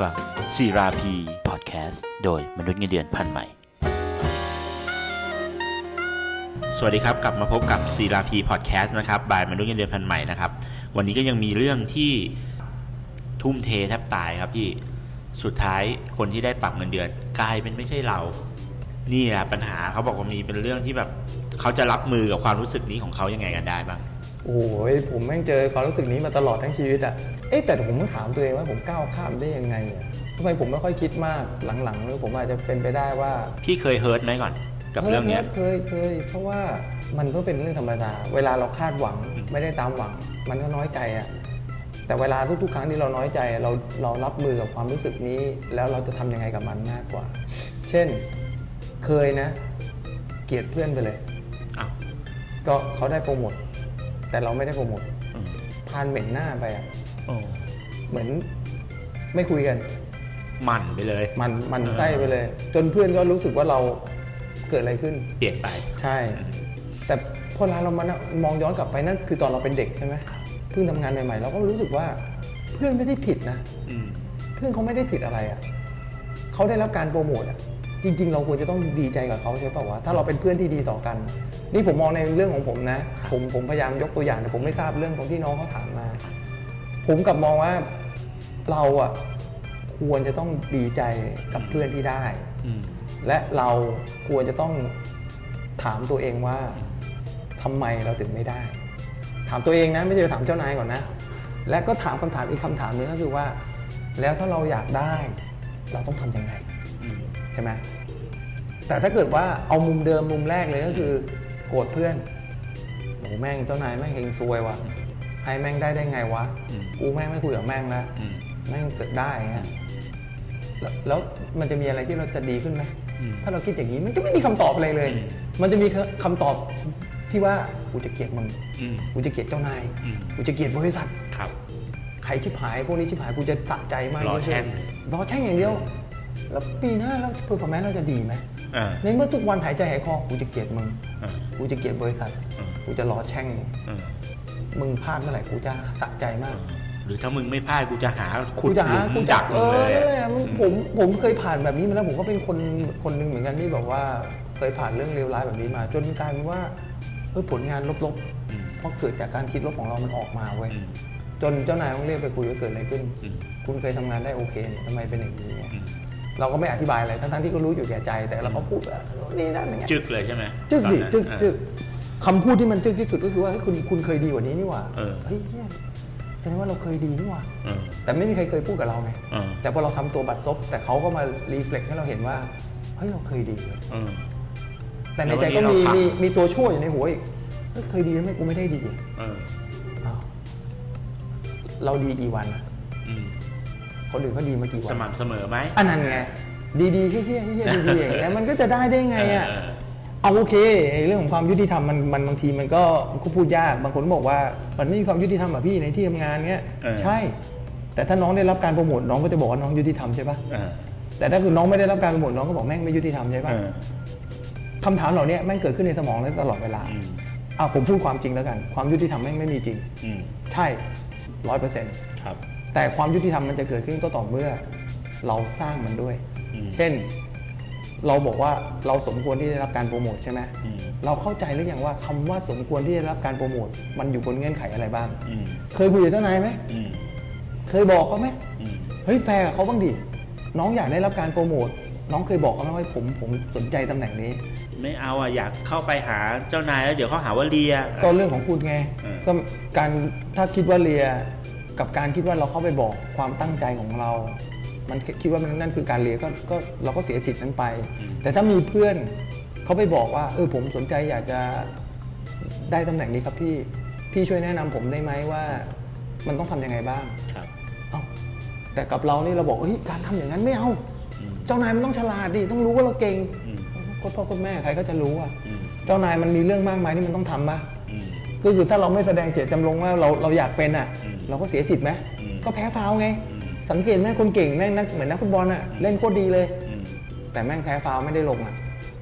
ฟังซีราพีพอดแคสต์โดยมนุษย์เงินเดือนพันใหม่ สวัสดีครับ กลับมาพบกับซีราพีพอดแคสต์นะครับบายมนุษย์เงินเดือนพันใหม่นะครับ วันนี้ก็ยังมีเรื่องที่ทุ่มเทแทบตายครับพี่ สุดท้ายคนที่ได้ปรับเงินเดือนกลายเป็นไม่ใช่เรา นี่แหละปัญหาเขาบอกว่ามีเป็นเรื่องที่แบบเขาจะรับมือกับความรู้สึกนี้ของเขายังไงกันได้บ้าง โอ้ยผมแม่งเจอความรู้สึกนี้มาตลอดทั้งชีวิตอะเอ๊ะแต่ผมต้องถามตัวเองว่าผมก้าวข้ามได้ยังไงอะทำไมผมไม่ค่อยคิดมากหลังๆเลยผมอาจจะเป็นไปได้ว่าพี่เคยเฮิร์ตไหมก่อน กับเรื่องเนี้ย เคยเคยเพราะว่ามันก็เป็นเรื่องธรรมดา เวลาเราคาดหวังอืมไม่ได้ตามหวัง มันก็น้อยใจอะแต่เวลาทุกๆ ครั้งที่เราน้อยใจอะเราเรารับมือกับความรู้สึกนี้ แล้วเราจะทำยังไงกับมันมากกว่า เช่นเคยนะ เกลียดเพื่อนไปเลยอ้าวก็เขาได้โปรโมท แต่เราไม่ได้โปรโมทอืมพานเหม็นหน้าไปอะโอ้เหมือนไม่คุยกันหมันไปเลย มันมันเออไส้ไปเลย จนเพื่อนก็รู้สึกว่าเราเกิดอะไรขึ้น เปลี่ยนไป ใช่ แต่พอเรามามองย้อนกลับไปนั่นคือตอนเราเป็นเด็กใช่ไหมเพิ่งทำงานใหม่ๆเราก็รู้สึกว่าเพื่อนไม่ได้ผิดนะอืมเพื่อนเขาไม่ได้ผิดอะไรอะ่ะเขาได้รับการโปรโมทอะ จริง ๆ เราควรจะต้องดีใจกับเขาใช่ป่าวะถ้าเราเป็นเพื่อนที่ดีต่อกัน นี่ผมมองในเรื่องของผมนะ ผมผมพยายามยกตัวอย่างแต่ผมไม่ทราบเรื่องของที่น้องเขาถามมา ผมกลับมองว่าเราอะควรจะต้องดีใจกับเพื่อนที่ได้อืมและเราควรจะต้องถามตัวเองว่าทำไมเราถึงไม่ได้ ถามตัวเองนะไม่ใช่ไปถามเจ้านายก่อนนะ และก็ถามคำถามอีกคำถามหนึงก็คือว่า แล้วถ้าเราอยากได้ เราต้องทำยังไงอืม ใช่ไหมแต่ถ้าเกิดว่าเอามุมเดิมมุมแรกเลยก็คือ โกรธเพื่อนโหแม่งเจ้านายแม่งเฮงซวยวะให้แม่งได้ได้ไงวะอืมกูแม่งไม่คุยกับแม่งแล้วอืมแม่งเสือกได้เงี้ยแล้วแล้วมันจะมีอะไรที่เราจะดีขึ้นไหมอืมถ้าเราคิดอย่างนี้มันจะไม่มีคำตอบอะไรเลยอืมมันจะมีคำตอบที่ว่ากูจะเกลียดมึงอืมกูจะเกลียดเจ้านายอืมกูจะเกลียดบริษัทครับใครชิบหายพวกนี้ชิบหายกูจะสะใจมากรอที่สุดแช่งเลยรอแช่งอย่างเดียว แล้วปีหน้าแล้วเพอร์ฟอร์แมนซ์เราจะดีไหมอ่าในเมื่อทุกวันหายใจหายคอกูจะเกลียดมึงอ่ากูจะเกลียดบริษัทอ่ากูจะรอแช่งมึงอ่ามึงพลาดเมื่อไหร่กูจะสะใจมาก หรือถ้ามึงไม่พลาดกูจะหาขุกูดจะหหาลุมกูดัจะกเอมึงอเลยนั่นแหละอืผมผมเคยผ่านแบบนี้มาแล้วผมก็เป็นคนคนหนึ่งเหมือนกันที่แบบว่าเคยผ่านเรื่องเลวร้ายแบบนี้มา จนกลายเป็นว่าเออผลงานลบอืมๆเพราะเกิดจากการคิดลบของเรามันออกมาเว้ยอืมจนเจ้านายต้องเรียกไปคุยว่าเกิดอะไรขึ้นอืมคุณเคยทำงานได้โอเคเนี่ยทำไมเป็นอย่างนี้ เนี่ยอืมเราก็ไม่อธิบายอะไรทั้งๆที่ก็รู้อยู่แก่ใจแต่เราก็พูดว่านี่นั่นอย่างเงี้ยจึกเลยใช่ไหมจึกดิตอนนั้นจึกอ่าจึกคำพูดที่มันจึกที่สุดก็คือว่าเฮ้ยคุณคุณเคยดีกว่านี้นี่หว่าเออเฮ้ยเหี้ยแสดงว่าเราเคยดีนี่หว่าเออแต่ไม่มีใครเคยพูดกับเราไงเออแต่พอเราทำตัวบัดซบแต่เขาก็มารีเฟล็กให้เราเห็นว่าเฮ้ยเราเคยดีเว้ยเออแต่ในใจก็แล้ววันนี้มีเราทำมีมีตัวชั่วอยู่ในหัวอีกเฮ้ยเคยดีแล้วทำไมกูไม่ได้ดีเอออ้าวเราดีกี่วันอะอืม คนอื่นเขาดีมากี่วัสนม่ำเสมอไหมอันนั้นไงดีดีๆเฮี้ยๆเฮี้ยๆดีๆอย่างเงี้ยมันก็จะได้ได้ไงอะเออเอาโอเคไอ้เรื่องของความยุติธรรมมันมันบางทีมันก็มันก็พูดยากบางคนบอกว่า มันไม่มีความยุติธรรมอะพี่ในที่ทำงานเงี้ยเออใช่ แต่ถ้าน้องได้รับการโปรโมทน้องก็จะบอกว่าน้องยุติธรรมใช่ปะเออแต่ถ้าคือน้องไม่ได้รับการโปรโมทน้องก็บอกแม่งไม่ยุติธรรมใช่เอปะอคำถามเหล่านี้แม่งเกิดขึ้นในสมองเราตลอดเวลาอืมอะผมพูดความจริงแล้วกัน ความยุติธรรมแม่งไม่มีจริงอืมใช่ร้อยเปอร์เซ็นต์ครับ แต่ความยุติธรรมมันจะเกิดขึ้นก็ต่อเมื่อเราสร้างมันด้วยอืมเช่น เราบอกว่าเราสมควรที่ได้รับการโปรโมทใช่ไหมอืมเราเข้าใจหรือยังว่าคำว่าสมควรที่ได้รับการโปรโมทมันอยู่บนเงื่อนไขอะไรบ้างอืมเคยคุยกับเจ้านายไหมอืมเคยบอกเขาไหมอืมเฮ้ยแฟร์กับเขาบ้างดิน้องอยากได้รับการโปรโมทน้องเคยบอกเขาไหมว่าผมผมสนใจตำแหน่งนี้ ไม่เอาอะอยากเข้าไปหาเจ้านายแล้วเดี๋ยวเขาหาว่าเลียก็เรื่องของคุณไงเออก็การถ้าคิดว่าเลีย กับการคิดว่าเราเข้าไปบอกความตั้งใจของเรา มันคิดว่ามันนั่นคือการเลียก็ก็เราก็เสียสิทธิ์นั้นไป แต่ถ้ามีเพื่อนเขาไปบอกว่า เออผมสนใจอยากจะได้ตำแหน่งนี้ครับพี่พี่ช่วยแนะนำผมได้ไหมว่า มันต้องทำยังไงบ้างครับเอ้าแต่กับเรานี่เราบอกเฮ้ยการทำอย่างนั้นไม่เอาอืมเจ้านายมันต้องฉลาดดิต้องรู้ว่าเราเก่งอืมก็พ่อก็แม่ใครก็จะรู้อะอืมเจ้านายมันมีเรื่องมากมายที่มันต้องทำปะอืม ก็คือถ้าเราไม่แสดงเจตจำนงว่าเราเราอยากเป็นอะ อืมเราก็เสียสิทธิ์ไหมอืม ก็แพ้ฟาวล์ไงอืมสังเกตไหมคนเก่งแม่งนักเหมือนนักฟุตบอลอะเล่นโคตรดีเลย อืม แต่แม่งแพ้ฟาวล์ไม่ได้ลงอะ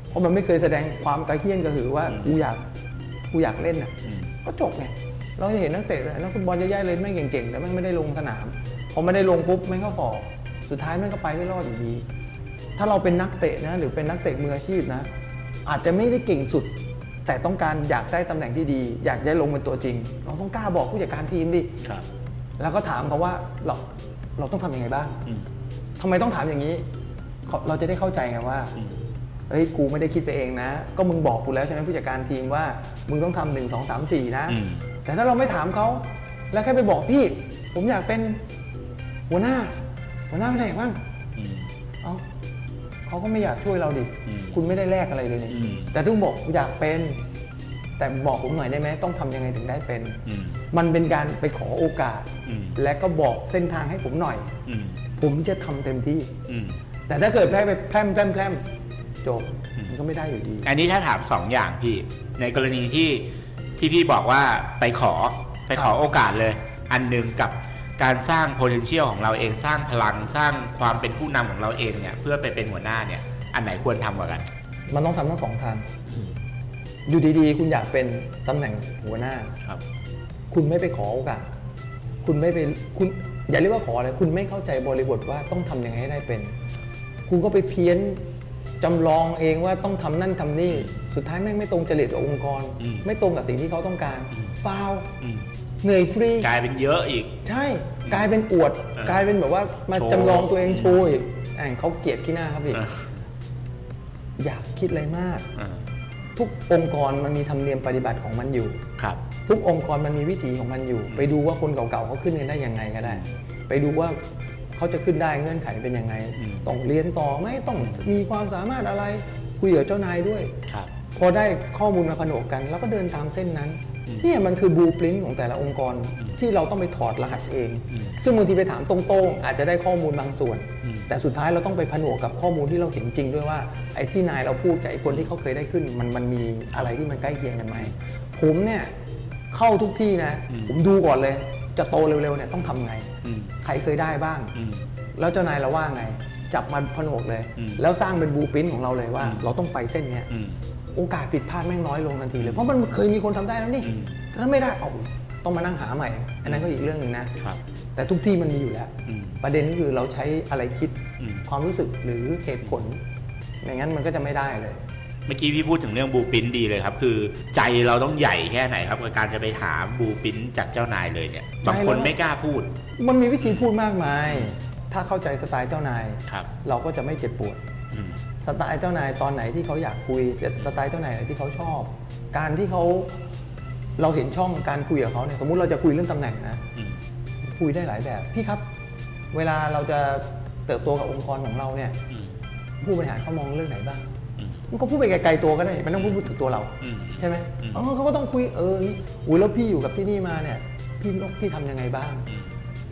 เพราะมันไม่เคยแสดงความกระเฮี้ยนกระหือว่าอืม กูอยากกูอยากเล่นอะ อืม ก็จบไง เราจะเห็นนักเตะนักฟุตบอลเยอะๆเลยแม่งเก่งๆแต่แม่งไม่ได้ลงสนาม พอไม่ได้ลงปุ๊บแม่งก็ฟอร์สุดท้ายแม่งก็ไปไม่รอดอยู่ดี ถ้าเราเป็นนักเตะนะ หรือเป็นนักเตะมืออาชีพนะ อาจจะไม่ได้เก่งสุด แต่ต้องการอยากได้ตำแหน่งที่ดี อยากได้ลงเป็นตัวจริง เราต้องกล้าบอกผู้จัดการทีมดิครับ แล้วก็ถามเขาว่าเราเราต้องทำยังไงบ้างอืม ทำไมต้องถามอย่างนี้เขาเราจะได้เข้าใจไงว่าอืม เฮ้ยกูไม่ได้คิดไปเองนะ ก็มึงบอกกูแล้วใช่ไหมผู้จัดการทีมว่า มึงต้องทำหนึ่งสองสามสี่นะ อืม แต่ถ้าเราไม่ถามเขาแล้วแค่ไปบอกพี่ ผมอยากเป็นหัวหน้า หัวหน้าแผนกบ้าง อืม เอ้า เขาก็ไม่อยากช่วยเราดิอืมคุณไม่ได้แลกอะไรเลยนี่อืมแต่ทุกบอกอยากเป็น แต่บอกผมหน่อยได้ไหมต้องทำยังไงถึงได้เป็นอืมมันเป็นการไปขอโอกาสอืมและก็บอกเส้นทางให้ผมหน่อยอืมผมจะทำเต็มที่อืมแต่ถ้าเกิดได้ไปแพร่มแพร่มแพร่มจบอืมมันก็ไม่ได้อยู่ดี อันนี้ถ้าถามสองอย่างพี่ ในกรณีที่ที่พี่บอกว่าไปขอไปขอครับโอกาสเลย อันหนึ่งกับ การสร้าง potential ของเราเองสร้างพลังสร้างความเป็นผู้นำของเราเองเนี่ยเพื่อไปเป็นหัวหน้าเนี่ยอันไหนควรทำกว่ากัน มันต้องทำทั้งสองทาง อยู่ดีๆ คุณอยากเป็นตำแหน่งหัวหน้าครับ คุณไม่ไปขอโอกาสคุณไม่ไปคุณอย่าเรียกว่าขอเลยคุณไม่เข้าใจบริบทว่าต้องทำยังไงให้ได้เป็น คุณก็ไปเพี้ยน จำลองเองว่าต้องทำนั่นทำนี่ สุดท้ายแม่งไม่ตรงจริตกับองค์กรอืมไม่ตรงกับสิ่งที่เขาต้องการอืมฟาวล์อืมเหนื่อยฟรีกลายเป็นเยอะอีก ใช่กลายเป็นอวดเออกลายเป็นแบบว่ามาโชว์จำลองตัวเองโชว์อีกแองเขาเกลียดขี้หน้าครับพี่อะอยากคิดอะไรมากอะทุกองค์กรมันมีธรรมเนียมปฏิบัติของมันอยู่ครับ ทุกองค์กรมันมีวิถีของมันอยู่ ไปดูว่าคนเก่าๆเขาขึ้นกันได้ยังไงก็ได้ ไปดูว่า เขาจะขึ้นได้เงื่อนไขเป็นยังไงอืมต้องเรียนต่อไหมต้องมีความสามารถอะไร คุยกับเจ้านายด้วยครับพอได้ข้อมูลมาผนวกกัน แล้วก็เดินตามเส้นนั้นอืมเนี่ยมันคือบูปรินต์ของแต่ละองค์กรอืมที่เราต้องไปถอดรหัสเองอืมซึ่งบางทีไปถามตรงๆ อาจจะได้ข้อมูลบางส่วนอืมแต่สุดท้ายเราต้องไปผนวกกับข้อมูลที่เราเห็นจริงด้วยว่าไอ้ที่นายเราพูดกับไอ้คนที่เขาเคยได้ขึ้น มันมันมีอะไรที่มันใกล้เคียงกันไหมผมเนี่ยเข้าทุกที่นะอืมผมดูก่อนเลย จะโตเร็วๆเนี่ยต้องทำไง อืมใครเคยได้บ้าง อืม แล้วเจ้านายเราว่าไง จับมาผนวกเลย อืมแล้วสร้างเป็นบูปรินต์ของเราเลยว่า อืม เราต้องไปเส้นเนี้ยอืม โอกาสผิดพลาดแม่งน้อยลงทันทีเลย เพราะมันเคยมีคนทำได้แล้วนี่อืม ถ้าไม่ได้เอาต้องมานั่งหาใหม่ อันนั้นก็อีกเรื่องหนึ่งนะ ครับ แต่ทุกที่มันมีอยู่แล้ว อืม ประเด็นก็คือเราใช้อะไรคิดอืม ความรู้สึกหรือเหตุผลอย่างนั้นมันก็จะไม่ได้เลย เมื่อกี้พี่พูดถึงเรื่องบูปินดีเลยครับ คือใจเราต้องใหญ่แค่ไหนครับกับการจะไปหาบูปินจากเจ้านายเลยเนี่ยบางคนใช่แล้วไม่กล้าพูด มันมีวิธีพูดมากมาย ถ้าเข้าใจสไตล์เจ้านายครับ เราก็จะไม่เจ็บปวดอืมสไตล์เจ้านายตอนไหนที่เขาอยากคุยแต่สไตล์เจ้านายไหนที่เขาชอบ การที่เขาเราเห็นช่องการคุยกับเขาเนี่ยสมมุติเราจะคุยเรื่องตำแหน่งนะอืมคุยได้หลายแบบพี่ครับ เวลาเราจะเติบโตกับองค์กรของเราเนี่ยอืมผู้บริหารเขามองเรื่องไหนบ้างอื มมันก็พูดไปไกลๆตัวก็ได้ไม่ต้องพูดถึงตัวเราอืมใช่ไหมอืมเออเขาก็ต้องคุยเอออุ้ยแล้วพี่อยู่กับที่นี่มาเนี่ยพี่ต้องพี่ทำยังไงบ้างอืม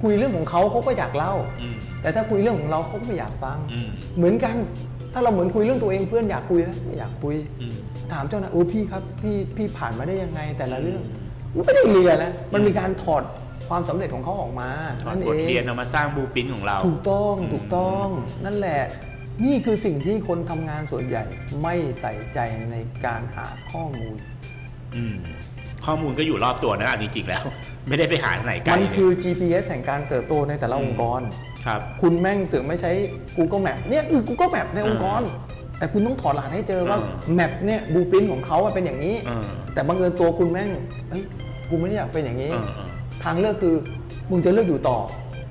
คุยเรื่องของเขาเขาก็อยากเล่าอืมแต่ถ้าคุยเรื่องของเราเขาก็ไม่อยากฟังอืมเหมือนกัน ถ้าเราเหมือนคุยเรื่องตัวเองเพื่อนอยากคุยนะไม่อยากคุยอืมถามเจ้านายโอ้พี่ครับพี่พี่ผ่านมาได้ยังไงแต่ละเรื่องไม่ได้เรียนนะมันมีการถอดความสำเร็จของเขาออกมาถอดนั่นบเอทงเรียนเอามาสร้างบูปินของเรา ถูกต้องอืมถูกต้องนั่นแหละ นี่คือสิ่งที่คนทำงานส่วนใหญ่ไม่ใส่ใจในการหาข้อมูล อืมข้อมูลก็อยู่รอบตัวนะอันจริงๆแล้ว ไม่ได้ไปหาที่ไหนไกลมันเลยคือ GPS แห่งการเติบโตในแต่ละองค์กร ครับ คุณแม่งเสือกไม่ใช้ Google Map เนี่ยคือ Google Map ในองค์กร แต่คุณต้องถอดรหัสให้เจอว่าอืม map เนี่ยบูปินของเขาอะเป็นอย่างนี้เออแต่บังเอิญตัวคุณแม่งเอ้ยกูไม่ได้อยากเป็นอย่างนี้เออเออทางเลือกคือมึงจะเลือกอยู่ต่อ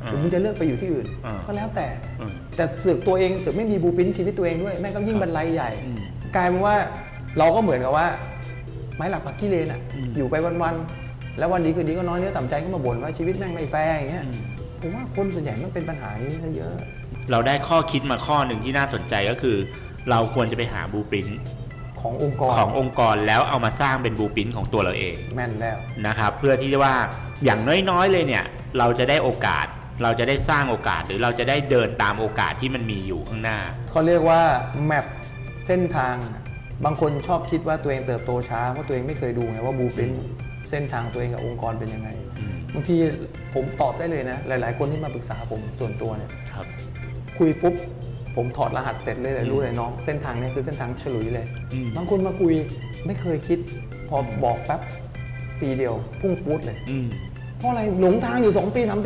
หรือเออมึงจะเลือกไปอยู่ที่อื่นเออก็แล้วแต่เออ แต่เสือกตัวเองเสือกไม่มีบูปินชีวิตตัวเองด้วยแม่งก็ยิ่งบรรลัยใหญ่อืมกลายเป็นว่าเราก็เหมือนกับว่า ไม้หลักปักขี้เลนอะอืมอยู่ไปวันๆแล้ววันดีคืนดีก็น้อยเนื้อต่ำใจก็มาบ่นว่าชีวิตแม่งไม่แฟร์อย่างเงี้ยอืมผมว่าคนส่วนใหญ่มันเป็นปัญหานี้ซะเยอะ เราได้ข้อคิดมาข้อหนึ่งที่น่าสนใจก็คือ เราควรจะไปหาบูปินขององค์กรขององค์กรแล้วเอามาสร้างเป็นบูปินของตัวเราเองแม่นแล้วนะครับ เพื่อที่จะว่าอย่างน้อยๆเลยเนี่ย เราจะได้โอกาส เราจะได้สร้างโอกาสหรือเราจะได้เดินตามโอกาสที่มันมีอยู่ข้างหน้าเขาเรียกว่าแมปเส้นทางบางคนชอบคิดว่าตัวเองเติบโตช้าเพราะตัวเองไม่เคยดูไงว่าบูปินเส้นทางตัวเองกับองค์กรเป็นยังไงอืมบางทีผมตอบได้เลยนะ หลาย ๆ คนที่มาปรึกษาผมส่วนตัวเนี่ยครับ คุยปุ๊บผมถอดรหัสเสร็จเลยเลยอืมรู้เลยน้องเส้นทางเนี้คือเส้นทางฉลุยเลยอืมบางคนมาคุยไม่เคยคิด พอบอกแป๊บปีเดียวพุ่งปุ๊ดเลยอืมเพราะอะไรหลงทางอยู่ 2 ปีสา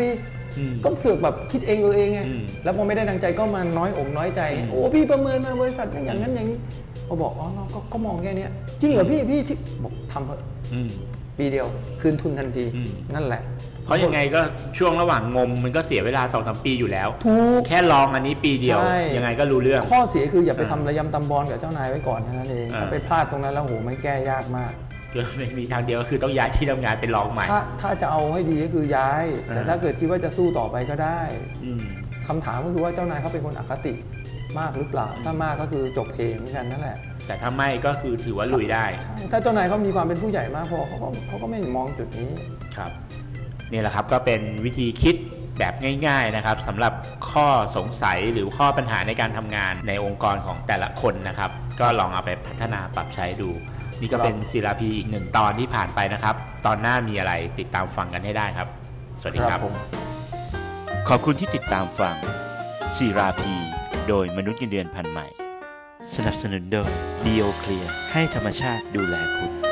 มปีอืมก็เสือกแบบคิดเองเออเองไงอืมแล้วพอไม่ได้ดังใจก็มาน้อยอกน้อยใจอืมโอ้พี่ประเมินมาบริษัทอย่างนั้นอย่างนี้ก็บอกอ๋อเราก็ก็มองแค่เนี้ยจริงเหรอพี่พี่ชิบอกทำเถอะอืมปีเดียวคืนทุนทันทีอืมนั่นแหละ เพราะยังไงก็ช่วงระหว่างงมมันก็เสียเวลาสองสามปีอยู่แล้วถูกแค่ลองอันนี้ปีเดียวใช่ยังไงก็รู้เรื่อง ข้อเสียคืออย่าไปอ่าทำระยำตำบอลกับเจ้านายไว้ก่อนแค่นั้นเองอ่าถ้าไปพลาดตรงนั้นแล้วโหมันแก้ยากมาก คือไม่มีทางเดียวก็คือต้องย้ายที่ทำงานเป็นลองใหม่ ถ้าถ้าจะเอาให้ดีก็คือย้าย แต่อ่าถ้าเกิดคิดว่าจะสู้ต่อไปก็ได้อืมคำถามก็คือว่าเจ้านายเขาเป็นคนอคติมากหรือเปล่า ถ้ามากก็คือจบเพลงเหมือนกันนั่นแหละ แต่ถ้าไม่ก็คือถือว่าลุยได้ใช่ถ้าเจ้านายเขามีความเป็นผู้ใหญ่มากพอเขาก็เขาก็ไม่มองจุดนี้ครับนี่แหละครับก็เป็นวิธีคิดแบบง่าย ๆนะครับสำหรับข้อสงสัยหรือข้อปัญหาในการทำงานในองค์กรของแต่ละคนนะครับ ก็ลองเอาไปพัฒนาปรับใช้ดู นี่ก็เป็นศิลาพีอีกหนึ่งตอนที่ผ่านไปนะครับ ตอนหน้ามีอะไรติดตามฟังกันให้ได้ครับ สวัสดีครับผมขอบคุณที่ติดตามฟังศิราพีโดยมนุษย์เงินเดือนพันใหม่ สนับสนุนโดยดีโอเคลียให้ธรรมชาติดูแลคุณ